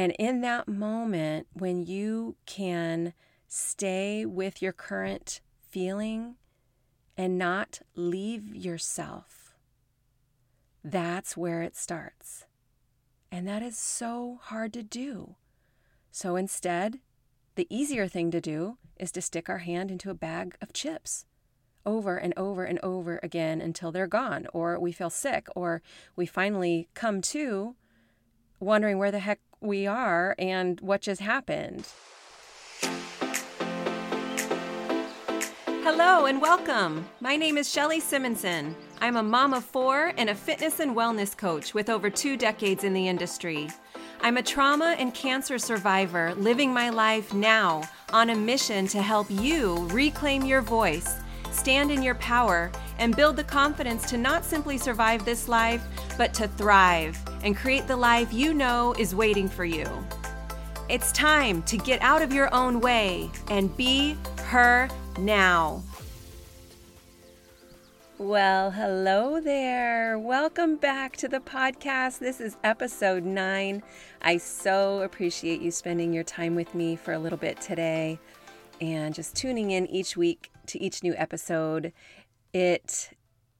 And in that moment, when you can stay with your current feeling and not leave yourself, that's where it starts. And that is so hard to do. So instead, the easier thing to do is to stick our hand into a bag of chips over and over and over again until they're gone, or we feel sick, or we finally come to wondering where the heck we are and what just happened. Hello and welcome. My name is Shelly Simonsen. I'm a mom of four and a fitness and wellness coach with over two decades in the industry. I'm a trauma and cancer survivor living my life now on a mission to help you reclaim your voice, stand in your power, and build the confidence to not simply survive this life, but to thrive and create the life you know is waiting for you. It's time to get out of your own way and be her now. Well, hello there. Welcome back to the podcast. This is episode nine. I so appreciate you spending your time with me for a little bit today and just tuning in each week to each new episode. It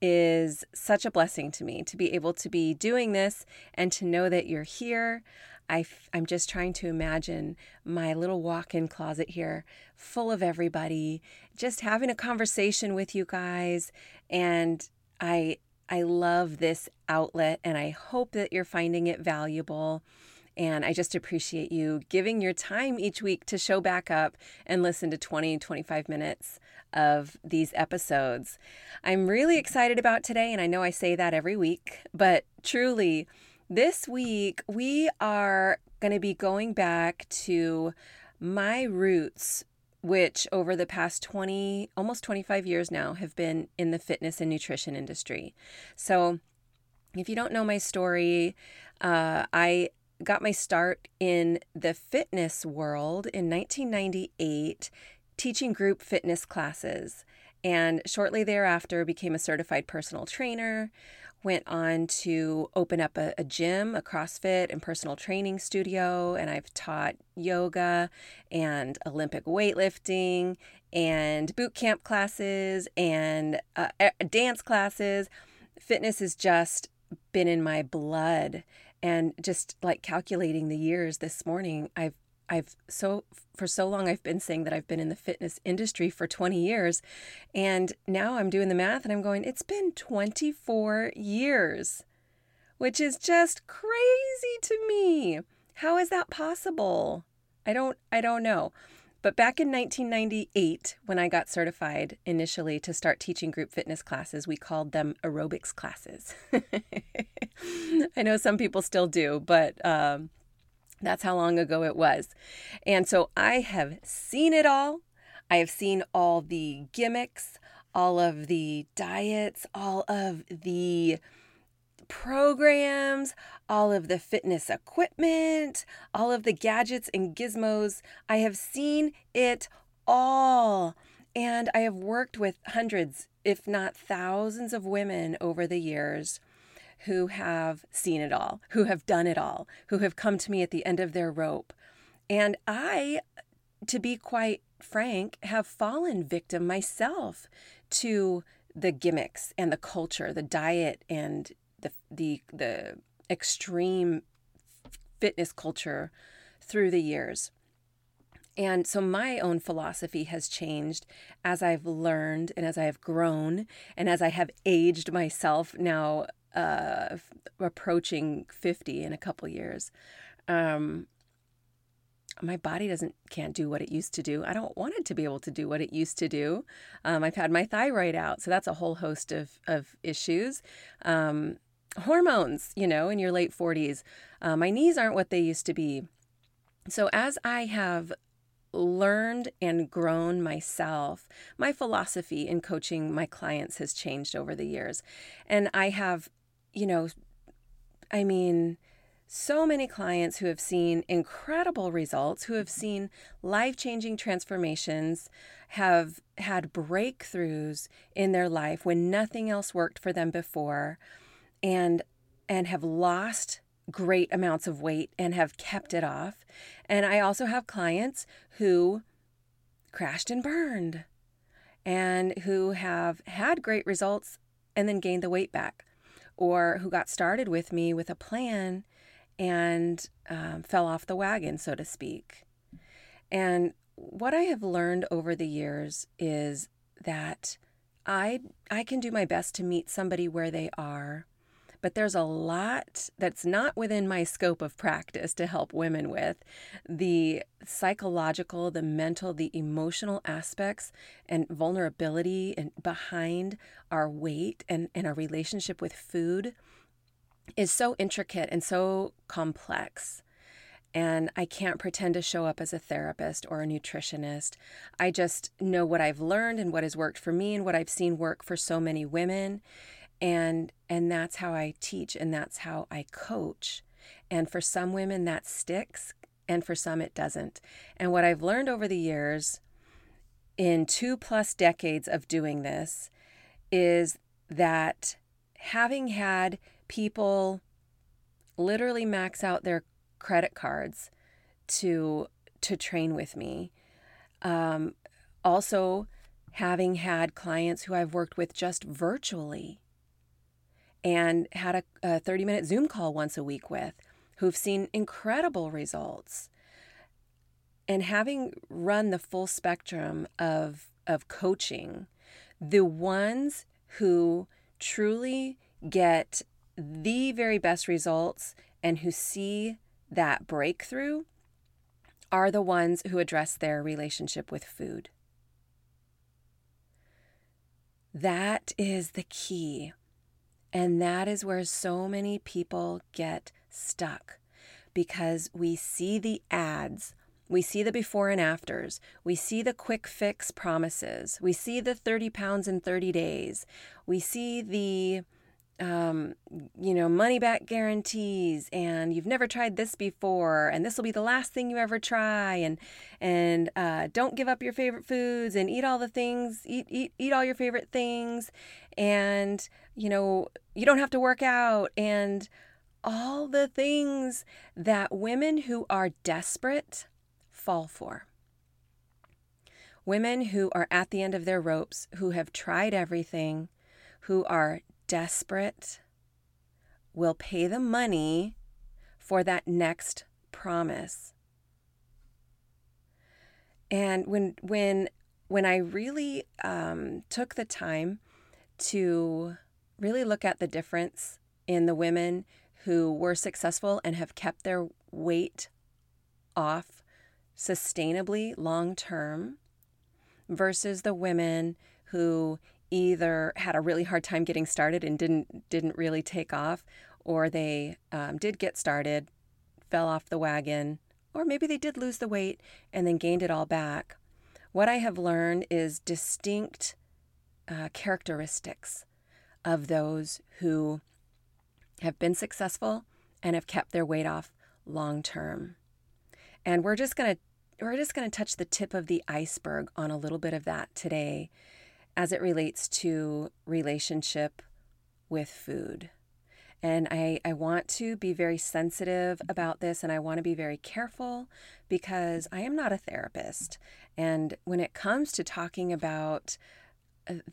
is such a blessing to me to be able to be doing this and to know that you're here. I am just trying to imagine my little walk in closet here full of everybody, just having a conversation with you guys. And I, I love this outlet and I hope that you're finding it valuable. And I just appreciate you giving your time each week to show back up and listen to 20, 25 minutes of these episodes. I'm really excited about today, and I know I say that every week, but truly, this week we are going to be going back to my roots which over the past 20 almost 25 years now have been in the fitness and nutrition industry so if you don't know my story uh, i got my start in the fitness world in 1998 teaching group fitness classes. And shortly thereafter became a certified personal trainer went on to open up a, a, gym a crossfit and personal training studio. And i've taught yoga and olympic weightlifting and boot camp classes and uh, dance classes. Fitness has just been in my blood. And just like calculating the years this morning i've I've so for so long I've been saying that I've been in the fitness industry for 20 years and now I'm doing the math and I'm going it's been 24 years which is just crazy to me. How is that possible? I don't I don't know. But back in 1998 when I got certified initially to start teaching group fitness classes, we called them aerobics classes. I know some people still do, but um, that's how long ago it was. And so I have seen it all. I have seen all the gimmicks, all of the diets, all of the programs, all of the fitness equipment, all of the gadgets and gizmos. I have seen it all. And I have worked with hundreds, if not thousands, of women over the years who have seen it all, who have done it all, who have come to me at the end of their rope. And I, to be quite frank, have fallen victim myself to the gimmicks and the culture, the diet and the the the extreme fitness culture through the years. And so my own philosophy has changed as I've learned and as I have grown and as I have aged myself now uh, approaching 50 in a couple years. Um, my body doesn't can't do what it used to do. I don't want it to be able to do what it used to do. Um, I've had my thyroid out, so that's a whole host of of issues. Um, hormones, you know, in your late 40s. Uh, my knees aren't what they used to be. So as I have learned and grown myself, my philosophy in coaching my clients has changed over the years. And I have you know, I mean, so many clients who have seen incredible results, who have seen life changing transformations, have had breakthroughs in their life when nothing else worked for them before, and and have lost great amounts of weight and have kept it off. And I also have clients who crashed and burned and who have had great results and then gained the weight back, or who got started with me with a plan and um, fell off the wagon, so to speak. And what I have learned over the years is that I I can do my best to meet somebody where they are but there's a lot that's not within my scope of practice to help women with. The psychological, the mental, the emotional aspects and vulnerability and behind our weight and, and our relationship with food is so intricate and so complex. And I can't pretend to show up as a therapist or a nutritionist. I just know what I've learned and what has worked for me and what I've seen work for so many women and and that's how I teach and that's how I coach. And for some women that sticks and for some it doesn't. And what I've learned over the years in 2 plus decades of doing this is that having had people literally max out their credit cards to to train with me um, also having had clients who I've worked with just virtually and had a, a 30 minute Zoom call once a week with who've seen incredible results. And having run the full spectrum of, of coaching, the ones who truly get the very best results and who see that breakthrough are the ones who address their relationship with food. That is the key. And that is where so many people get stuck because we see the ads, we see the before and afters, we see the quick fix promises, we see the 30 pounds in 30 days, we see the um, you know, money back guarantees, and you've never tried this before, and this will be the last thing you ever try, and and uh, don't give up your favorite foods, and eat all the things, eat eat eat all your favorite things, and you know you don't have to work out, and all the things that women who are desperate fall for. Women who are at the end of their ropes, who have tried everything, who are desperate will pay the money for that next promise. And when when when I really um, took the time to really look at the difference in the women who were successful and have kept their weight off sustainably long term versus the women who either had a really hard time getting started and didn't didn't really take off, or they um, did get started, fell off the wagon, or maybe they did lose the weight and then gained it all back. What I have learned is distinct uh, characteristics of those who have been successful and have kept their weight off long term. And we're just going to we're just going to touch the tip of the iceberg on a little bit of that today as it relates to relationship with food. And I, I want to be very sensitive about this and I want to be very careful because I am not a therapist. And when it comes to talking about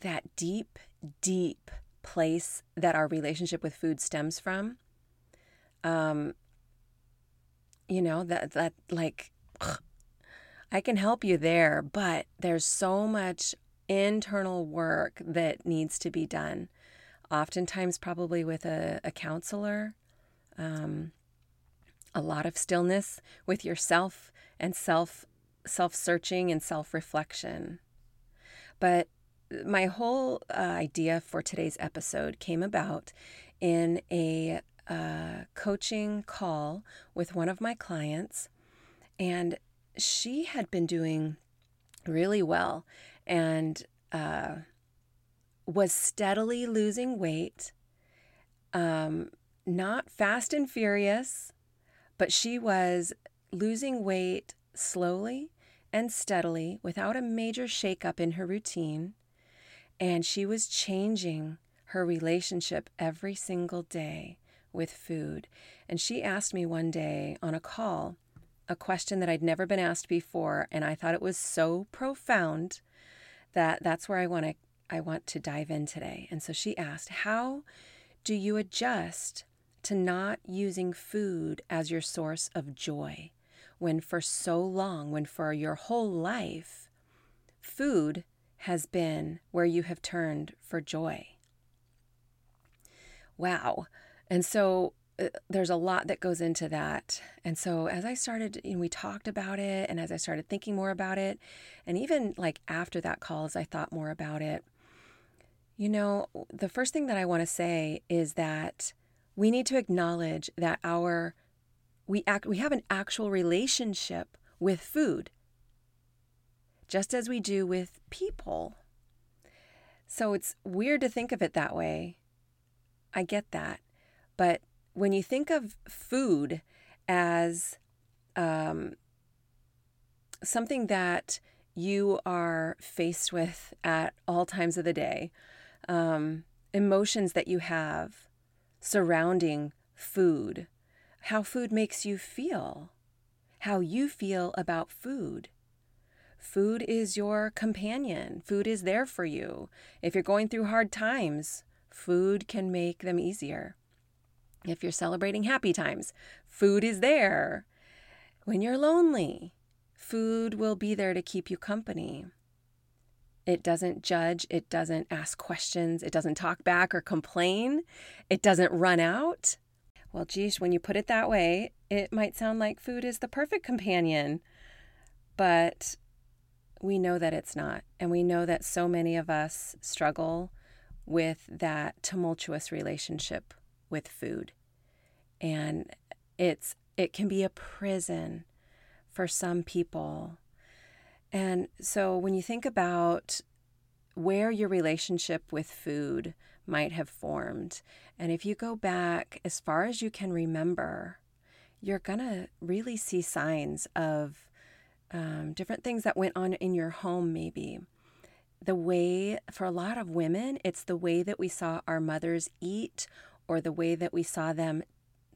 that deep, deep place that our relationship with food stems from, um, you know, that, that like, ugh, I can help you there, but there's so much internal work that needs to be done. Oftentimes, probably with a, a counselor, um, a lot of stillness with yourself and self self searching and self reflection. But my whole uh, idea for today's episode came about in a uh, coaching call with one of my clients, and she had been doing really well and uh, was steadily losing weight, um, not fast and furious, but she was losing weight slowly and steadily without a major shakeup in her routine. And she was changing her relationship every single day with food. And she asked me one day on a call a question that I'd never been asked before and I thought it was so profound that that's where I want to I want to dive in today. And so she asked, "How do you adjust to not using food as your source of joy when for so long, when for your whole life, food has been where you have turned for joy?" Wow. And so uh, there's a lot that goes into that. And so as I started, you know, we talked about it, and as I started thinking more about it, and even like after that call, as I thought more about it, you know, the first thing that I want to say is that we need to acknowledge that our we act we have an actual relationship with food just as we do with people. So it's weird to think of it that way. I get that. But when you think of food as um, something that you are faced with at all times of the day, um, emotions that you have surrounding food, how food makes you feel, how you feel about food. Food is your companion. Food is there for you. If you're going through hard times, food can make them easier. If you're celebrating happy times, food is there. When you're lonely, food will be there to keep you company. It doesn't judge, it doesn't ask questions, it doesn't talk back or complain, it doesn't run out. Well, geez, when you put it that way, it might sound like food is the perfect companion. But we know that it's not. And we know that so many of us struggle with that tumultuous relationship with food. And it's it can be a prison for some people. And so when you think about where your relationship with food might have formed, and if you go back as far as you can remember, you're going to really see signs of um, different things that went on in your home, maybe. The way, for a lot of women, it's the way that we saw our mothers eat or the way that we saw them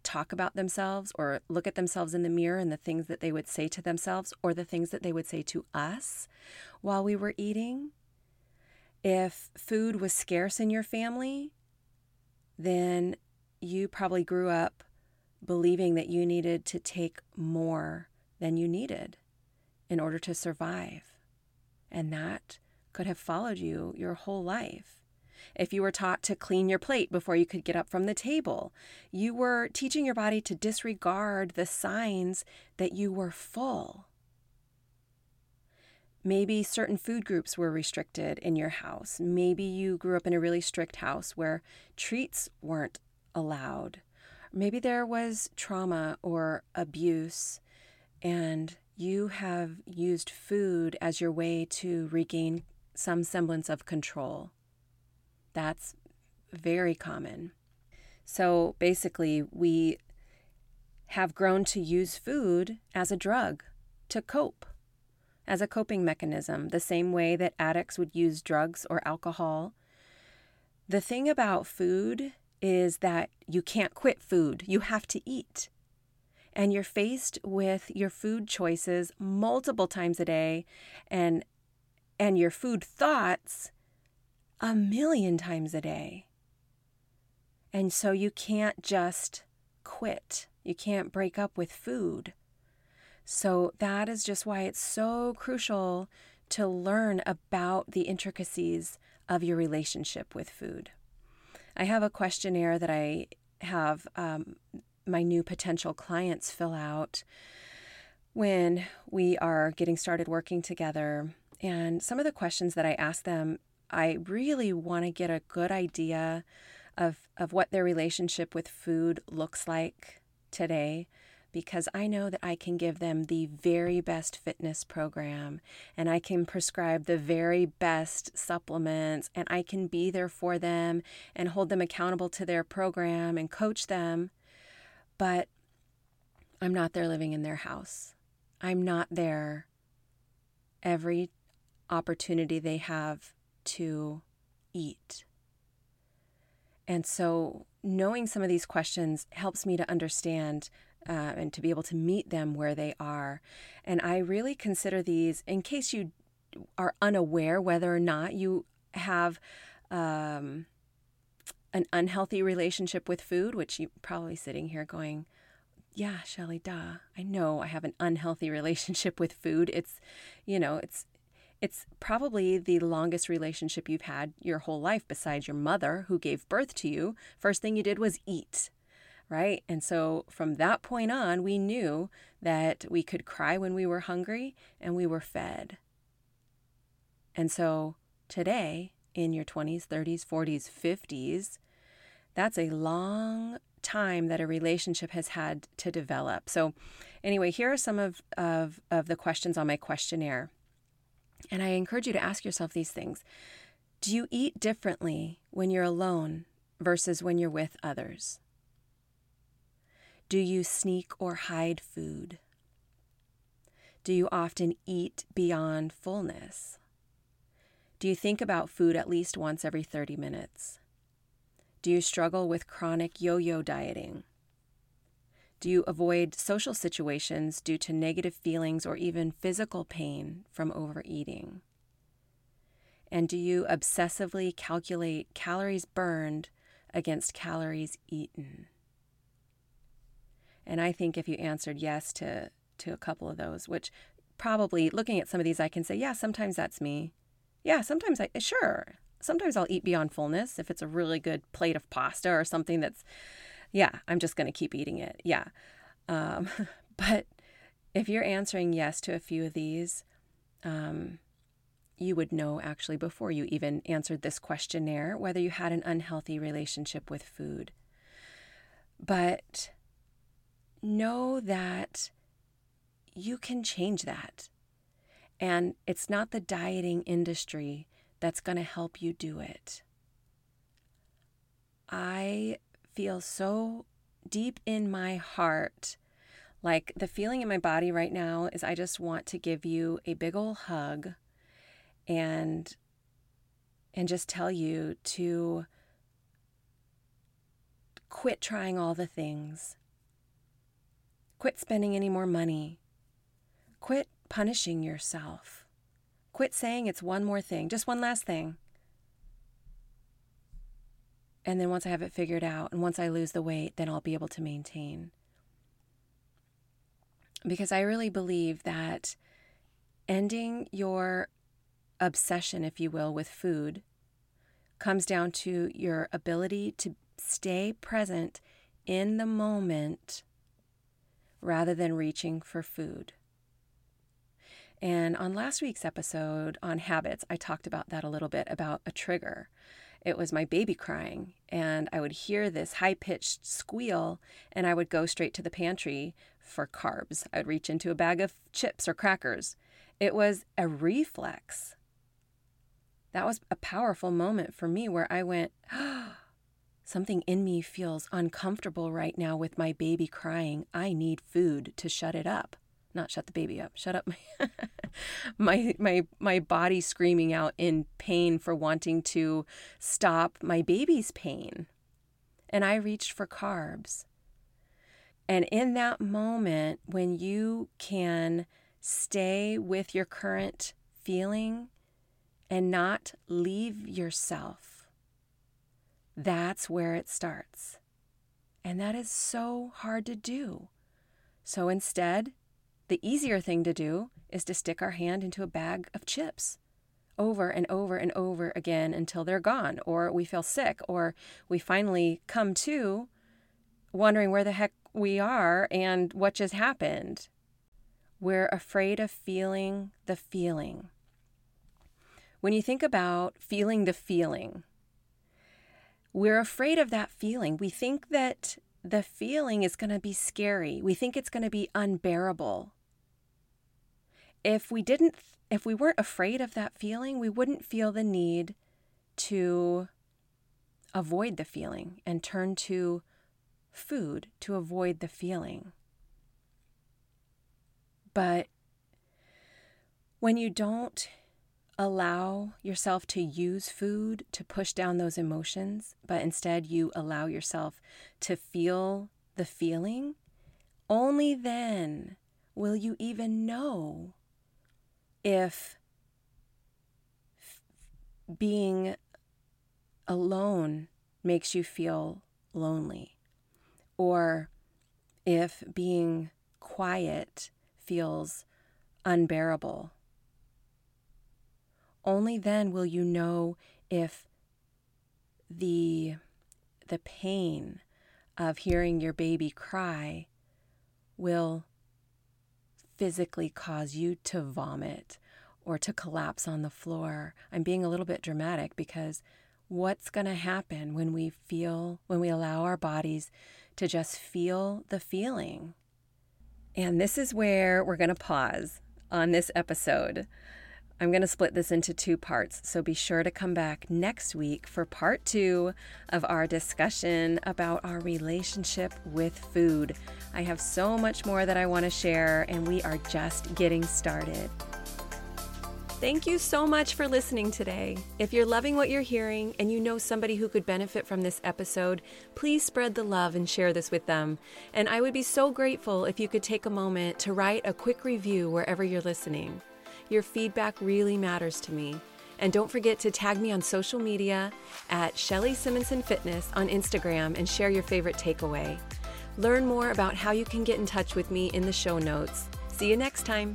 talk about themselves or look at themselves in the mirror and the things that they would say to themselves or the things that they would say to us while we were eating. If food was scarce in your family, then you probably grew up believing that you needed to take more than you needed in order to survive. And that could have followed you your whole life if you were taught to clean your plate before you could get up from the table. You were teaching your body to disregard the signs that you were full. Maybe certain food groups were restricted in your house. Maybe you grew up in a really strict house where treats weren't allowed. Maybe there was trauma or abuse, and you have used food as your way to regain some semblance of control. That's very common. So basically, we have grown to use food as a drug to cope, as a coping mechanism, the same way that addicts would use drugs or alcohol. The thing about food is that you can't quit food, you have to eat. And you're faced with your food choices multiple times a day and and your food thoughts a million times a day. And so you can't just quit, you can't break up with food. So that is just why it's so crucial to learn about the intricacies of your relationship with food. I have a questionnaire that I have um, my new potential clients fill out when we are getting started working together. And some of the questions that I ask them I really want to get a good idea of, of what their relationship with food looks like today because I know that I can give them the very best fitness program and I can prescribe the very best supplements and I can be there for them and hold them accountable to their program and coach them. But I'm not there living in their house. I'm not there every opportunity they have to eat. And so knowing some of these questions helps me to understand uh, and to be able to meet them where they are. And I really consider these, in case you are unaware whether or not you have um, an unhealthy relationship with food, which you're probably sitting here going, yeah, Shelly, duh. I know I have an unhealthy relationship with food. It's, you know, it's it's probably the longest relationship you've had your whole life besides your mother who gave birth to you. First thing you did was eat, right? And so from that point on, we knew that we could cry when we were hungry and we were fed. And so today, in your 20s, 30s, 40s, 50s, that's a long time that a relationship has had to develop. So, anyway, here are some of, of, of the questions on my questionnaire. And I encourage you to ask yourself these things Do you eat differently when you're alone versus when you're with others? Do you sneak or hide food? Do you often eat beyond fullness? Do you think about food at least once every 30 minutes? Do you struggle with chronic yo yo dieting? Do you avoid social situations due to negative feelings or even physical pain from overeating? And do you obsessively calculate calories burned against calories eaten? And I think if you answered yes to, to a couple of those, which probably looking at some of these, I can say, yeah, sometimes that's me. Yeah, sometimes I, sure. Sometimes I'll eat beyond fullness if it's a really good plate of pasta or something that's, yeah, I'm just going to keep eating it. Yeah. Um, but if you're answering yes to a few of these, um, you would know actually before you even answered this questionnaire whether you had an unhealthy relationship with food. But know that you can change that. And it's not the dieting industry that's going to help you do it. I feel so deep in my heart like the feeling in my body right now is I just want to give you a big old hug and and just tell you to quit trying all the things. Quit spending any more money. Quit punishing yourself. Quit saying it's one more thing, just one last thing. And then once I have it figured out and once I lose the weight, then I'll be able to maintain. Because I really believe that ending your obsession, if you will, with food comes down to your ability to stay present in the moment rather than reaching for food. And on last week's episode on habits, I talked about that a little bit about a trigger. It was my baby crying, and I would hear this high pitched squeal, and I would go straight to the pantry for carbs. I'd reach into a bag of chips or crackers. It was a reflex. That was a powerful moment for me where I went, oh, Something in me feels uncomfortable right now with my baby crying. I need food to shut it up not shut the baby up shut up my my my my body screaming out in pain for wanting to stop my baby's pain. And i reached for carbs. And in that moment when you can stay with your current feeling and not leave yourself that's where it starts. And that is so hard to do. So instead the easier thing to do is to stick our hand into a bag of chips over and over and over again until they're gone, or we feel sick, or we finally come to wondering where the heck we are and what just happened. We're afraid of feeling the feeling. When you think about feeling the feeling, we're afraid of that feeling. We think that the feeling is going to be scary. We think it's going to be unbearable if we didn't if we weren't afraid of that feeling, we wouldn't feel the need to avoid the feeling and turn to food to avoid the feeling. But when you don't allow yourself to use food to push down those emotions, but instead you allow yourself to feel the feeling, only then will you even know if being alone makes you feel lonely, or if being quiet feels unbearable. Only then will you know if the the pain of hearing your baby cry will physically cause you to vomit or to collapse on the floor. I'm being a little bit dramatic because what's going to happen when we feel, when we allow our bodies to just feel the feeling? And this is where we're going to pause on this episode. I'm going to split this into two parts, so be sure to come back next week for part two of our discussion about our relationship with food. I have so much more that I want to share, and we are just getting started. Thank you so much for listening today. If you're loving what you're hearing and you know somebody who could benefit from this episode, please spread the love and share this with them. And I would be so grateful if you could take a moment to write a quick review wherever you're listening. Your feedback really matters to me. And don't forget to tag me on social media at Shelly Simonsen Fitness on Instagram and share your favorite takeaway. Learn more about how you can get in touch with me in the show notes. See you next time.